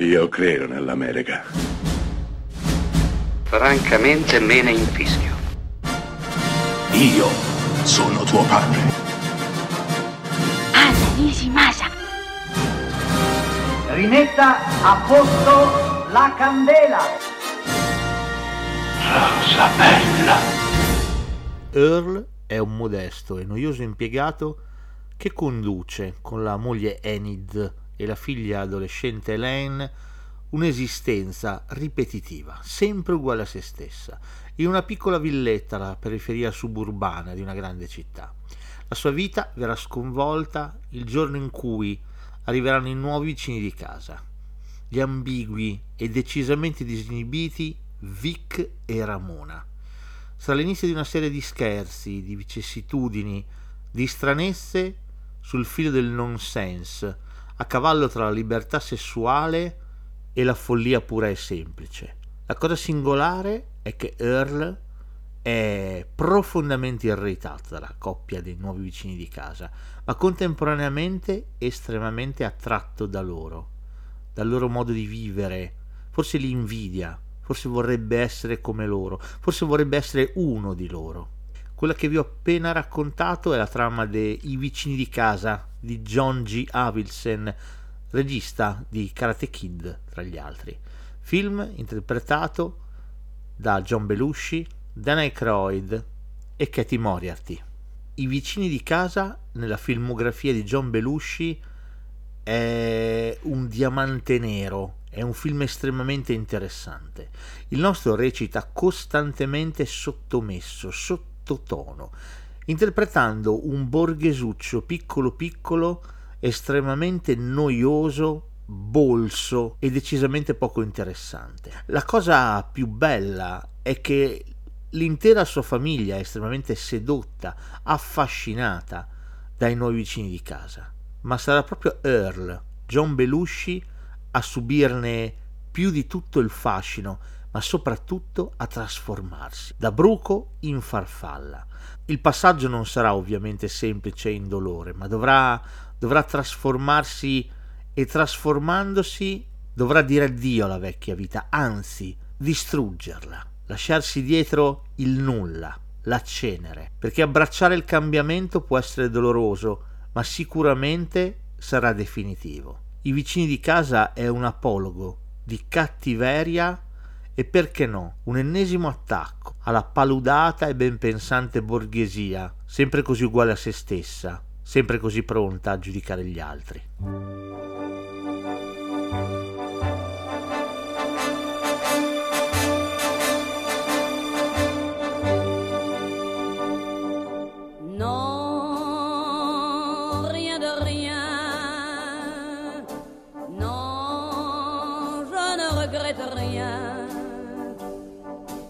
Io credo nell'America. Francamente me ne infischio. Io sono tuo padre. Anna Nishimasa. Rimetta a posto la candela. Rosa bella. Earl è un modesto e noioso impiegato che conduce con la moglie Enid e la figlia adolescente Elaine un'esistenza ripetitiva, sempre uguale a se stessa, in una piccola villetta alla periferia suburbana di una grande città. La sua vita verrà sconvolta il giorno in cui arriveranno i nuovi vicini di casa, gli ambigui e decisamente disinibiti Vic e Ramona. Sarà l'inizio di una serie di scherzi, di vicissitudini, di stranezze sul filo del nonsense, a cavallo tra la libertà sessuale e la follia pura e semplice. La cosa singolare è che Earl è profondamente irritato dalla coppia dei nuovi vicini di casa, ma contemporaneamente estremamente attratto da loro, dal loro modo di vivere, forse li invidia, forse vorrebbe essere come loro, forse vorrebbe essere uno di loro. Quella che vi ho appena raccontato è la trama dei vicini di casa di John G. Avildsen, regista di Karate Kid, tra gli altri. Film interpretato da John Belushi, Dan Aykroyd e Katie Moriarty. I vicini di casa, nella filmografia di John Belushi, è un diamante nero, è un film estremamente interessante. Il nostro recita costantemente sottomesso, sottotono, interpretando un borghesuccio piccolo piccolo, estremamente noioso, bolso e decisamente poco interessante. La cosa più bella è che l'intera sua famiglia è estremamente sedotta, affascinata dai nuovi vicini di casa, ma sarà proprio Earl, John Belushi, a subirne più di tutto il fascino, ma soprattutto a trasformarsi da bruco in farfalla. Il passaggio non sarà ovviamente semplice e indolore, ma dovrà, dovrà trasformarsi e trasformandosi dovrà dire addio alla vecchia vita, anzi distruggerla, lasciarsi dietro il nulla, la cenere, perché abbracciare il cambiamento può essere doloroso, ma sicuramente sarà definitivo. I vicini di casa è un apologo di cattiveria e perché no, un ennesimo attacco alla paludata e ben pensante borghesia, sempre così uguale a se stessa, sempre così pronta a giudicare gli altri.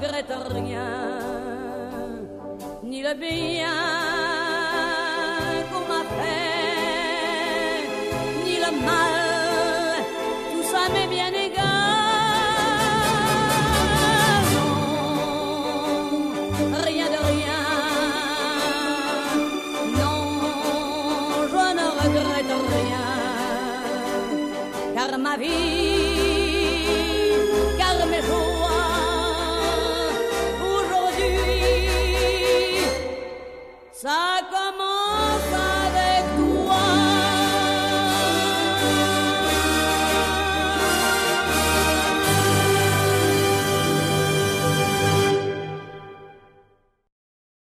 Regrette rien, ni le bien